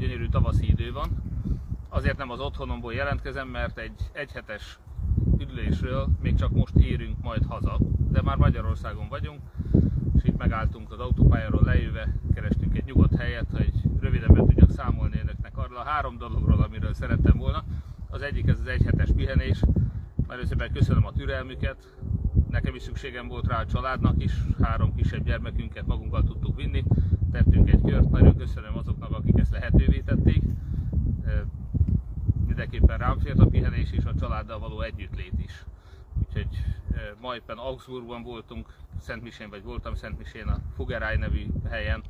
gyönyörű tavaszi idő van. Azért nem az otthonomból jelentkezem, mert egy egyhetes üdülésről még csak most érünk majd haza, de már Magyarországon vagyunk, és itt megálltunk az autópályáról lejöve, kerestünk egy nyugodt helyet, hogy röviden be tudjak számolni önöknek arról a három dologról, amiről szerettem volna. Az egyik ez az egyhetes pihenés, szépen köszönöm a türelmüket, nekem is szükségem volt rá a családnak is, három kisebb gyermekünket magunkkal tudtuk vinni, tettünk egy kört, nagyon köszönöm azoknak, akik ezt lehetővé tették. Mindenképpen rám fért a pihenés és a családdal való együttlét is. Úgyhogy ma éppen Augsburgban voltunk, Szentmisén, vagy voltam Szentmisén a Fugeráj nevű helyen.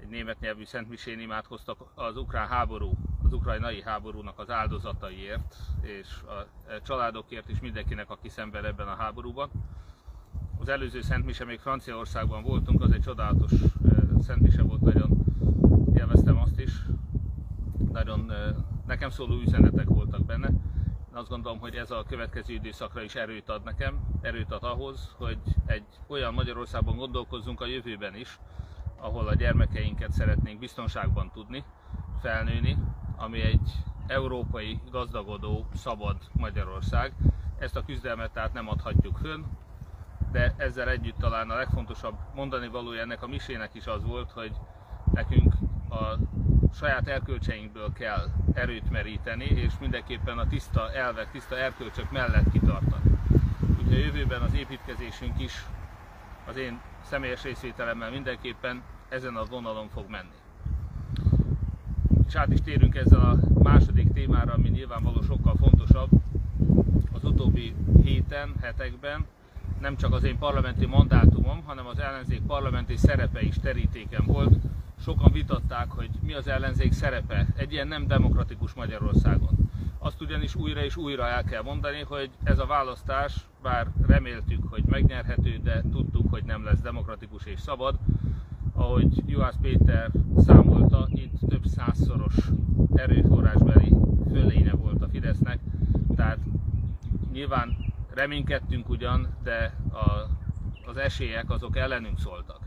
Egy német nyelvű Szentmisén imádkoztak az ukrán háború az ukrajnai háborúnak az áldozataiért, és a családokért is mindenkinek, aki szenved ebben a háborúban. Az előző Szent Mise még Franciaországban voltunk, az egy csodálatos Szent Mise volt, nagyon élveztem azt is. Nagyon nekem szóló üzenetek voltak benne. Én azt gondolom, hogy ez a következő időszakra is erőt ad nekem, erőt ad ahhoz, hogy egy olyan Magyarországban gondolkozzunk a jövőben is, ahol a gyermekeinket szeretnénk biztonságban tudni, felnőni, ami egy európai, gazdagodó, szabad Magyarország. Ezt a küzdelmet tehát nem adhatjuk fönn, de ezzel együtt talán a legfontosabb mondani valója ennek a misének is az volt, hogy nekünk a saját erkölcseinkből kell erőt meríteni, és mindenképpen a tiszta elvek, tiszta erkölcsök mellett kitartani. Úgyhogy a jövőben az építkezésünk is az én személyes részvételemmel mindenképpen ezen a vonalon fog menni és át is térünk ezzel a második témára, ami nyilvánvaló sokkal fontosabb. Az utóbbi héten, hetekben nem csak az én parlamenti mandátumom, hanem az ellenzék parlamenti szerepe is terítéken volt. Sokan vitatták, hogy mi az ellenzék szerepe egy ilyen nem demokratikus Magyarországon. Azt ugyanis újra és újra el kell mondani, hogy ez a választás, bár reméltük, hogy megnyerhető, de tudtuk, hogy nem lesz demokratikus és szabad, ahogy Juhász Péter számolta, itt több százszoros erőforrásbeli fölénye volt a Fidesznek, tehát nyilván reménykedtünk ugyan, de a, az esélyek azok ellenünk szóltak.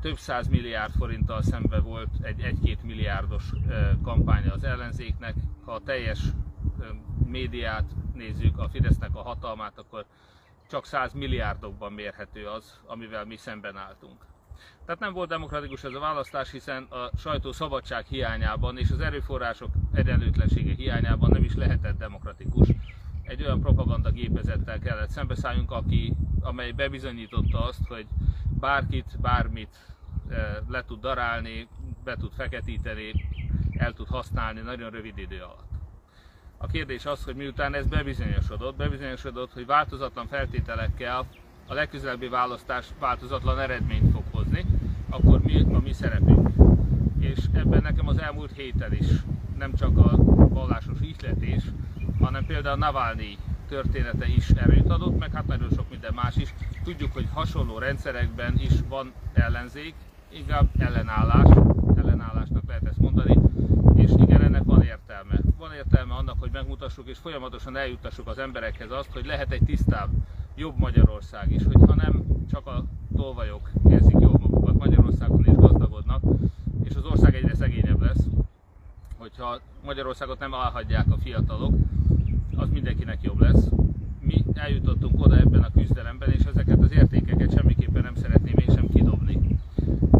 Több száz milliárd forinttal szembe volt egy 1-2 milliárdos kampánya az ellenzéknek. Ha a teljes médiát nézzük, a Fidesznek a hatalmát, akkor csak 100 milliárdokban mérhető az, amivel mi szemben álltunk. Tehát nem volt demokratikus ez a választás, hiszen a sajtó szabadság hiányában és az erőforrások egyenlőtlensége hiányában nem is lehetett demokratikus. Egy olyan propaganda gépezettel kellett szembeszálljunk, aki, amely bebizonyította azt, hogy bárkit, bármit eh, le tud darálni, be tud feketíteni, el tud használni nagyon rövid idő alatt. A kérdés az, hogy miután ez bebizonyosodott, bebizonyosodott, hogy változatlan feltételekkel a legközelebbi választás változatlan eredményt fog hozni, akkor mi a mi szerepünk. És ebben nekem az elmúlt héten is nem csak a vallásos ihletés, hanem például Navalnyi története is erőt adott, meg hát nagyon sok minden más is. Tudjuk, hogy hasonló rendszerekben is van ellenzék, inkább ellenállás, ellenállásnak lehet ezt mondani, és igen, ennek van értelme. Van értelme annak, hogy megmutassuk és folyamatosan eljuttassuk az emberekhez azt, hogy lehet egy tisztább, jobb Magyarország is, hogyha nem csak a tolvajok érzik jól magukat Magyarországon és gazdagodnak, és az ország egyre szegényebb lesz, hogyha Magyarországot nem elhagyják a fiatalok, az mindenkinek jobb lesz. Mi eljutottunk oda ebben a küzdelemben, és ezeket az értékeket semmiképpen nem szeretném én sem kidobni.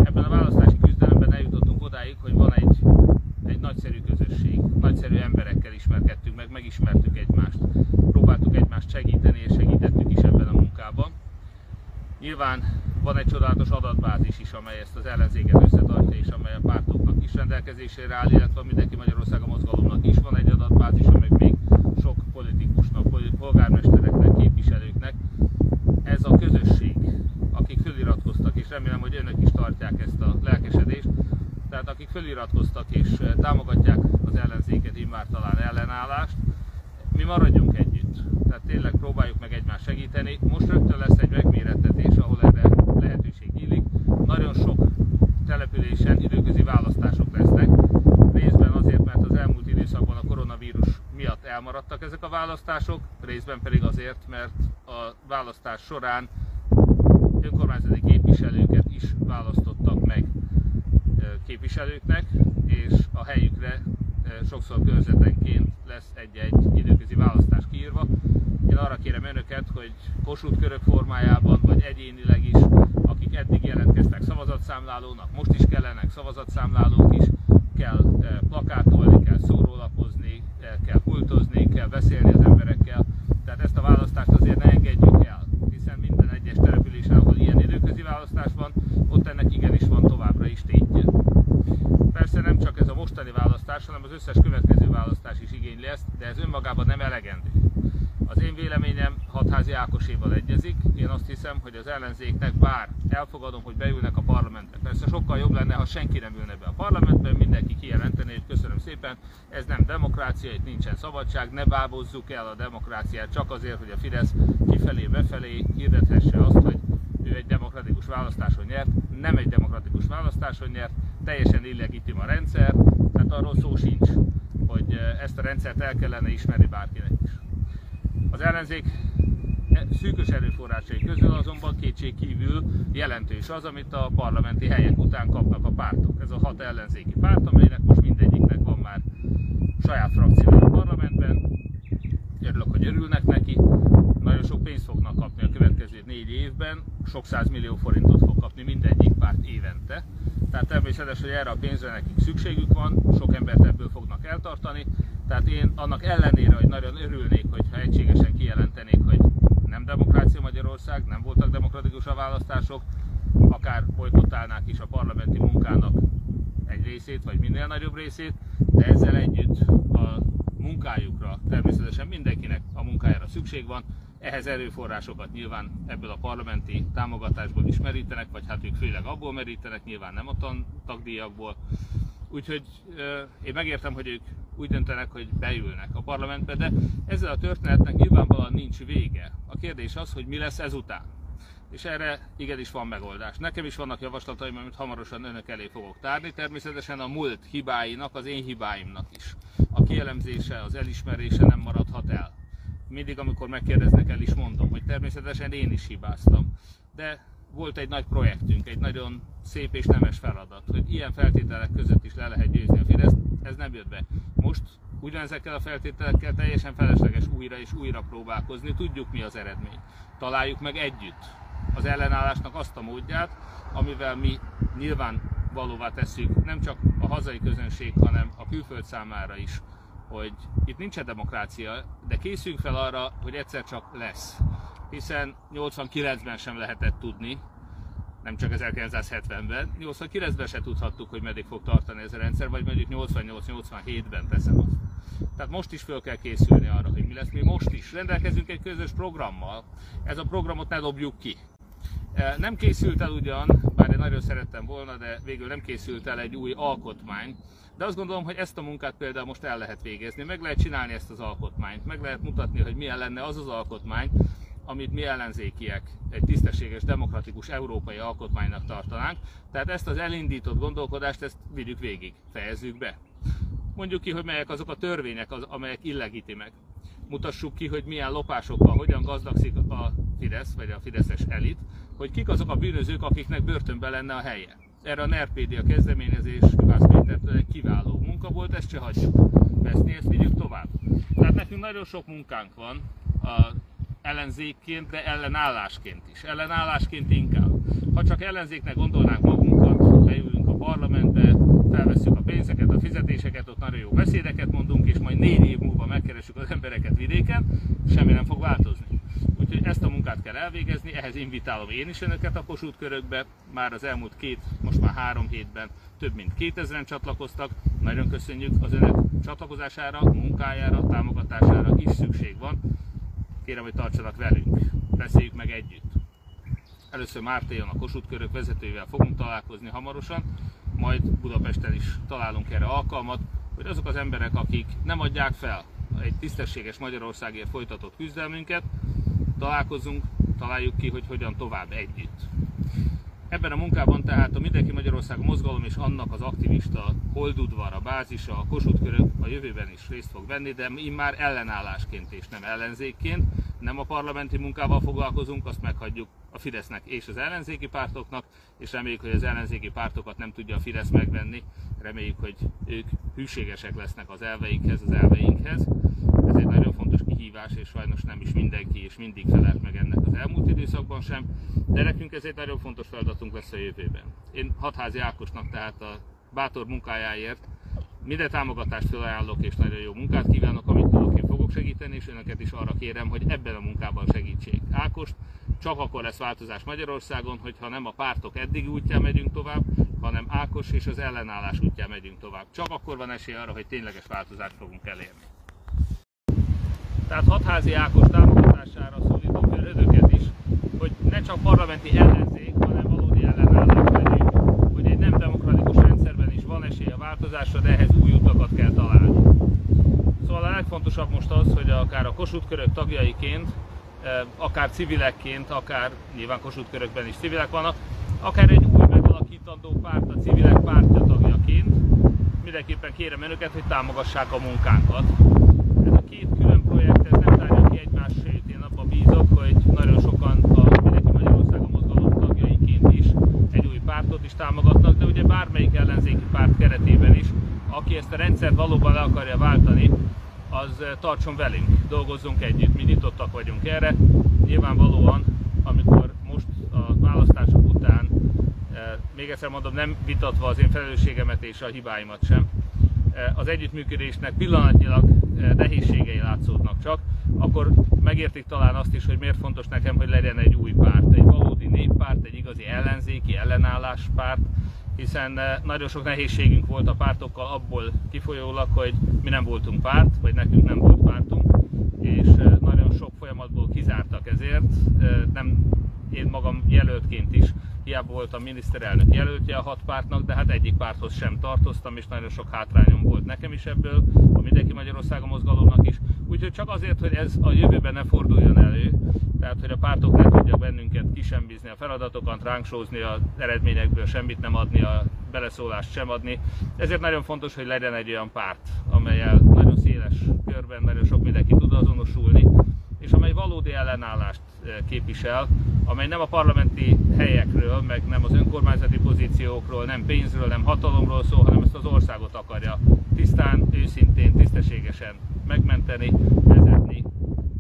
Ebben a választási küzdelemben eljutottunk odáig, hogy van egy, egy nagyszerű közösség, nagyszerű emberekkel ismerkedtünk meg, megismertük egymást, próbáltuk egymást segíteni, és segítettük is ebben a munkában. Nyilván van egy csodálatos adatbázis is, amely ezt az ellenzéket összetartja, és amely a pártoknak is rendelkezésére áll, illetve mindenki Magyarország a mozgalomnak is van egy adatbázis, amely még sok politikusnak, polgármestereknek, képviselőknek. Ez a közösség, akik föliratkoztak, és remélem, hogy önök is tartják ezt a lelkesedést, tehát akik föliratkoztak és támogatják az ellenzéket, immár talán ellenállást, mi maradjunk együtt. Tehát tényleg próbáljuk meg egymást segíteni. Most rögtön lesz egy megmérettetés, ahol erre lehetőség nyílik. Nagyon sok településen időközi választások lesznek. Részben azért, mert az elmúlt időszakban a koronavírus miatt elmaradtak ezek a választások, részben pedig azért, mert a választás során önkormányzati képviselőket is választottak meg képviselőknek, és a helyükre sokszor körzetenként lesz egy-egy időközi választás kiírva. Én arra kérem önöket, hogy Kossuth körök formájában, vagy egyénileg is, akik eddig jelentkeztek szavazatszámlálónak, most is kellenek szavazatszámlálók is, kell plakátolni, kell szórólapozni, kell kultozni, kell beszélni az emberekkel. Tehát ezt a választást azért ne engedjük el, hiszen minden egyes településen, ahol ilyen időközi választás van, ott ennek igenis van továbbra is tétje. Persze nem csak ez a mostani választás, hanem az összes következő választás is igényli ezt, de ez önmagában nem elegendő. Az én véleményem hatházi Ákoséval egyezik. Én azt hiszem, hogy az ellenzéknek bár elfogadom, hogy beülnek a parlamentbe. Persze sokkal jobb lenne, ha senki nem ülne be a parlamentbe, mindenki kijelenteni, hogy köszönöm szépen, ez nem demokrácia, itt nincsen szabadság, ne bábozzuk el a demokráciát csak azért, hogy a Fidesz kifelé, befelé hirdethesse azt, hogy ő egy demokratikus választáson nyert, nem egy demokratikus választáson nyert, teljesen illegitim a rendszer, tehát arról szó sincs, hogy eh, ezt a rendszert el kellene ismerni bárkinek is. Az ellenzék szűkös erőforrásai közül azonban kétség kívül jelentős az, amit a parlamenti helyek után kapnak a pártok. Ez a hat ellenzéki párt, amelynek most mindegyiknek van már saját frakciója a parlamentben. Örülök, hogy örülnek neki. Nagyon sok pénzt fognak kapni a következő négy évben, sok millió forintot fog kapni mindegyik párt évente. Tehát természetes, hogy erre a pénzre nekik szükségük van, sok embert ebből fognak eltartani. Tehát én annak ellenére, hogy nagyon örülnék, hogyha egységesen kijelentenék, hogy nem demokrácia Magyarország, nem voltak demokratikus a választások, akár bolykottálnák is a parlamenti munkának egy részét, vagy minél nagyobb részét, de ezzel együtt a munkájukra természetesen mindenkinek a munkájára szükség van, ehhez erőforrásokat nyilván ebből a parlamenti támogatásból is merítenek, vagy hát ők főleg abból merítenek, nyilván nem a tagdíjakból. Úgyhogy én megértem, hogy ők úgy döntenek, hogy beülnek a parlamentbe, de ezzel a történetnek nyilvánvalóan nincs vége. A kérdés az, hogy mi lesz ezután. És erre igenis van megoldás. Nekem is vannak javaslataim, amit hamarosan önök elé fogok tárni. Természetesen a múlt hibáinak, az én hibáimnak is. A kielemzése, az elismerése nem maradhat el. Mindig, amikor megkérdeznek el is mondom, hogy természetesen én is hibáztam. De volt egy nagy projektünk, egy nagyon szép és nemes feladat, hogy ilyen feltételek között is le lehet győzni a Fidesz, ez nem jött be. Most ugyanezekkel a feltételekkel teljesen felesleges újra és újra próbálkozni, tudjuk mi az eredmény. Találjuk meg együtt az ellenállásnak azt a módját, amivel mi nyilván valóvá tesszük nem csak a hazai közönség, hanem a külföld számára is, hogy itt nincsen demokrácia, de készüljünk fel arra, hogy egyszer csak lesz hiszen 89-ben sem lehetett tudni, nem csak 1970-ben, 89-ben se tudhattuk, hogy meddig fog tartani ez a rendszer, vagy mondjuk 88-87-ben teszem azt. Tehát most is föl kell készülni arra, hogy mi lesz. Mi most is rendelkezünk egy közös programmal. Ez a programot ne dobjuk ki. E, nem készült el ugyan, bár én nagyon szerettem volna, de végül nem készült el egy új alkotmány, de azt gondolom, hogy ezt a munkát például most el lehet végezni, meg lehet csinálni ezt az alkotmányt, meg lehet mutatni, hogy milyen lenne az az alkotmány, amit mi ellenzékiek egy tisztességes, demokratikus európai alkotmánynak tartanánk. Tehát ezt az elindított gondolkodást, ezt vigyük végig, fejezzük be. Mondjuk ki, hogy melyek azok a törvények, az, amelyek illegitimek. Mutassuk ki, hogy milyen lopásokkal, hogyan gazdagszik a Fidesz, vagy a Fideszes elit, hogy kik azok a bűnözők, akiknek börtönben lenne a helye. Erre a Nerpédia kezdeményezés Juhász Pétertől egy kiváló munka volt, ezt se hagyjuk veszni, ezt vigyük tovább. Tehát nekünk nagyon sok munkánk van a ellenzékként, de ellenállásként is. Ellenállásként inkább. Ha csak ellenzéknek gondolnánk magunkat, leülünk a parlamentbe, felveszünk a pénzeket, a fizetéseket, ott nagyon jó beszédeket mondunk, és majd négy év múlva megkeressük az embereket vidéken, semmi nem fog változni. Úgyhogy ezt a munkát kell elvégezni, ehhez invitálom én is önöket a Kossuth körökbe. Már az elmúlt két, most már három hétben több mint 2000-en csatlakoztak. Nagyon köszönjük az önök csatlakozására, munkájára, támogatására is szükség van kérem, hogy tartsanak velünk, beszéljük meg együtt. Először Mártéjon a Kossuth körök vezetőivel fogunk találkozni hamarosan, majd Budapesten is találunk erre alkalmat, hogy azok az emberek, akik nem adják fel egy tisztességes Magyarországért folytatott küzdelmünket, találkozunk, találjuk ki, hogy hogyan tovább együtt. Ebben a munkában tehát a Mindenki Magyarország mozgalom és annak az aktivista Holdudvar, a bázisa, a Kossuth körök a jövőben is részt fog venni, de immár ellenállásként és nem ellenzékként. Nem a parlamenti munkával foglalkozunk, azt meghagyjuk a Fidesznek és az ellenzéki pártoknak, és reméljük, hogy az ellenzéki pártokat nem tudja a Fidesz megvenni, reméljük, hogy ők hűségesek lesznek az elveinkhez, az elveinkhez. Ez egy nagyon fontos kihívás, és sajnos nem is mindenki és mindig felelt meg ennek az elmúlt időszakban sem, de nekünk ez egy nagyon fontos feladatunk lesz a jövőben. Én Hatházi Ákosnak tehát a bátor munkájáért minden támogatást felajánlok, és nagyon jó munkát kívánok, amit tudok, én fogok segíteni, és önöket is arra kérem, hogy ebben a munkában segítsék Ákost. Csak akkor lesz változás Magyarországon, hogyha nem a pártok eddigi útján megyünk tovább, hanem Ákos és az ellenállás útján megyünk tovább. Csak akkor van esély arra, hogy tényleges változást fogunk elérni. Tehát hatházi Ákos támogatására szólítom fel önöket is, hogy ne csak parlamenti ellenzék, hanem valódi ellenállás legyünk, hogy egy nem demokratikus rendszerben is van esély a változásra, de ehhez új utakat kell találni. Szóval a legfontosabb most az, hogy akár a Kossuth körök tagjaiként, eh, akár civilekként, akár nyilván Kossuth körökben is civilek vannak, akár egy új megalakítandó párt, a civilek pártja tagjaként, mindenképpen kérem önöket, hogy támogassák a munkánkat. Ez a két külön projekt ez nem tárja ki egymás sőt. Én abban bízok, hogy nagyon sokan a Mindenki Magyarországon mozgalom tagjaiként is egy új pártot is támogatnak, de ugye bármelyik ellenzéki párt keretében is, aki ezt a rendszert valóban le akarja váltani, az tartson velünk, dolgozzunk együtt, mi nyitottak vagyunk erre. Nyilvánvalóan, amikor most a választások után, még egyszer mondom, nem vitatva az én felelősségemet és a hibáimat sem, az együttműködésnek pillanatnyilag nehézségei látszódnak csak, akkor megértik talán azt is, hogy miért fontos nekem, hogy legyen egy új párt, egy valódi néppárt, egy igazi ellenzéki ellenálláspárt, hiszen eh, nagyon sok nehézségünk volt a pártokkal abból kifolyólag, hogy mi nem voltunk párt, vagy nekünk nem volt pártunk, és eh, nagyon sok folyamatból kizártak ezért. Eh, nem én magam jelöltként is hiába voltam miniszterelnök jelöltje a hat pártnak, de hát egyik párthoz sem tartoztam, és nagyon sok hátrányom volt nekem is ebből, a Mindenki Magyarországon mozgalomnak is. Úgyhogy csak azért, hogy ez a jövőben ne forduljon elő, tehát hogy a pártok ne tudják bennünket kisembízni a feladatokat, ránk sózni az eredményekből, semmit nem adni, a beleszólást sem adni. Ezért nagyon fontos, hogy legyen egy olyan párt, amelyel nagyon széles körben nagyon sok mindenki tud azonosulni, és amely valódi ellenállást eh, képvisel, amely nem a parlamenti helyekről, meg nem az önkormányzati pozíciókról, nem pénzről, nem hatalomról szól, hanem ezt az országot akarja tisztán, őszintén, tisztességesen megmenteni, vezetni,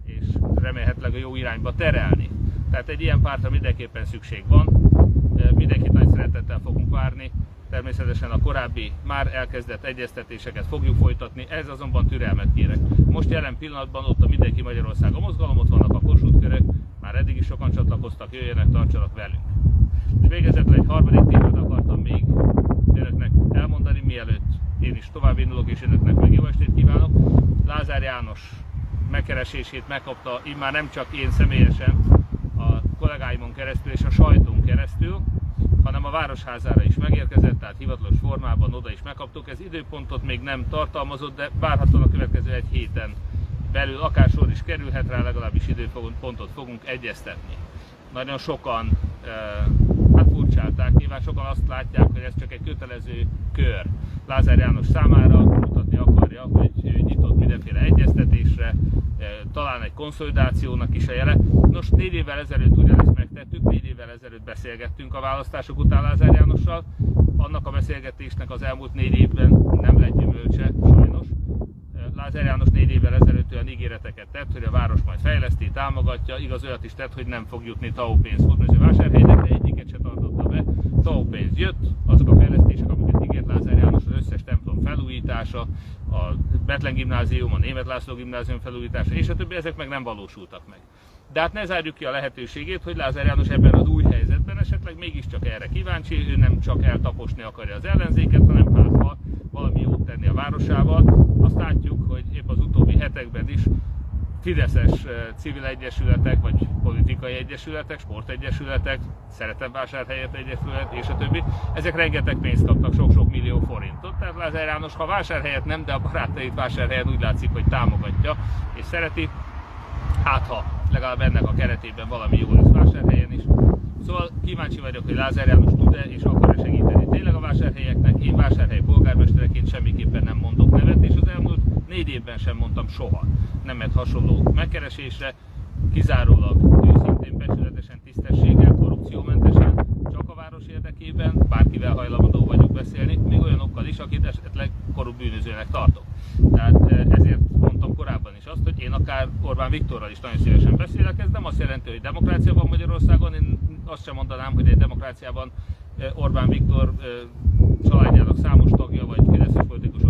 és remélhetőleg a jó irányba terelni. Tehát egy ilyen pártra mindenképpen szükség van, mindenkit nagy szeretettel fogunk várni, Természetesen a korábbi már elkezdett egyeztetéseket fogjuk folytatni, ez azonban türelmet kérek. Most jelen pillanatban ott a Mindenki Magyarország a mozgalom, ott vannak a Kossuth körök, már eddig is sokan csatlakoztak, jöjjenek, tartsanak velünk. És végezetül egy harmadik témát akartam még önöknek elmondani, mielőtt én is tovább indulok, és önöknek meg jó estét kívánok. Lázár János megkeresését megkapta immár nem csak én személyesen, a kollégáimon keresztül és a sajtón keresztül, hanem a Városházára is megérkezett, tehát hivatalos formában oda is megkaptuk. Ez időpontot még nem tartalmazott, de várhatóan a következő egy héten belül akár sor is kerülhet rá, legalábbis időpontot fogunk egyeztetni. Nagyon sokan furcsálták, nyilván sokan azt látják, hogy ez csak egy kötelező kör. Lázár János számára mutatni akarja, hogy nyitott mindenféle egyeztetésre, talán egy konszolidációnak is a jele. Nos, négy évvel ezelőtt ugyanezt megtettük, négy évvel ezelőtt beszélgettünk a választások után Lázár Jánossal. Annak a beszélgetésnek az elmúlt négy évben nem lett gyümölcse, sajnos. Lázár János négy évvel ezelőtt olyan ígéreteket tett, hogy a város majd fejleszti, támogatja, igaz olyat is tett, hogy nem fog jutni TAO pénz vásárhelynek, de egyiket se tartotta be. TAO pénz jött, azok a fejlesztések, amiket ígért Lázár János, az összes templom felújítása, a Betlen gimnázium, a Német László gimnázium felújítása, és a többi, ezek meg nem valósultak meg. De hát ne zárjuk ki a lehetőségét, hogy Lázár János ebben az új helyzetben esetleg mégiscsak erre kíváncsi, ő nem csak eltaposni akarja az ellenzéket, hanem hát valami jót tenni a városával. Azt látjuk, hogy az utóbbi hetekben is fideszes civil egyesületek, vagy politikai egyesületek, sportegyesületek, Szeretettvásárhelyet Egyesület és a többi, ezek rengeteg pénzt kaptak, sok-sok millió forintot. Tehát Lázár János, ha vásárhelyet nem, de a barátait vásárhelyen úgy látszik, hogy támogatja és szereti, hát ha legalább ennek a keretében valami jó lesz vásárhelyen is. Szóval kíváncsi vagyok, hogy Lázár János tud-e és akar-e segíteni tényleg a vásárhelyeknek. Én vásárhely polgármestereként semmiképpen nem mondok nevet, és az elmúlt négy évben sem mondtam soha nemet hasonló megkeresésre. Kizárólag őszintén becsületesen, tisztességgel, korrupciómentesen, csak a város érdekében, bárkivel hajlandó vagyok beszélni, még olyanokkal is, akit esetleg korrupt bűnözőnek tartok. Tehát eh, ezért mondtam korábban is azt, hogy én akár Orbán Viktorral is nagyon szívesen beszélek, ez nem azt jelenti, hogy demokrácia van Magyarországon, én azt sem mondanám, hogy egy demokráciában eh, Orbán Viktor eh, családjának számos tagja, vagy fideszes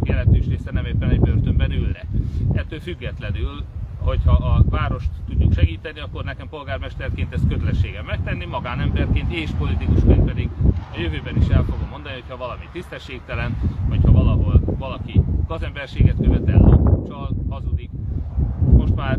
jelentős része nem éppen egy börtönben ülne. Ettől függetlenül hogyha a várost tudjuk segíteni, akkor nekem polgármesterként ezt kötelességem megtenni, magánemberként és politikusként pedig a jövőben is el fogom mondani, hogyha valami tisztességtelen, vagy ha valahol valaki gazemberséget követel, lop, csal, hazudik. Most már,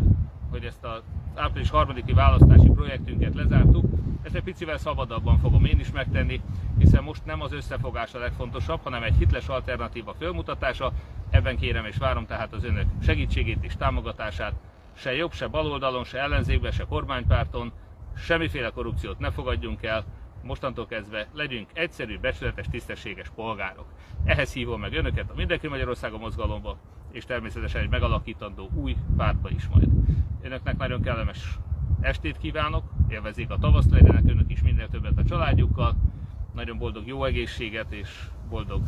hogy ezt az április harmadiki választási projektünket lezártuk, ezt egy picivel szabadabban fogom én is megtenni, hiszen most nem az összefogás a legfontosabb, hanem egy hitles alternatíva fölmutatása. Ebben kérem és várom tehát az önök segítségét és támogatását. Se jobb, se baloldalon, se ellenzékben, se kormánypárton, semmiféle korrupciót ne fogadjunk el, mostantól kezdve legyünk egyszerű, becsületes, tisztességes polgárok. Ehhez hívom meg önöket a Mindenki Magyarországon mozgalomba, és természetesen egy megalakítandó új pártba is majd. Önöknek nagyon kellemes estét kívánok, élvezzék a tavaszt, legyenek önök is minél többet a családjukkal, nagyon boldog jó egészséget és boldog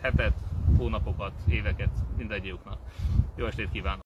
hetet, hónapokat, éveket mindegyiküknek. Jó estét kívánok!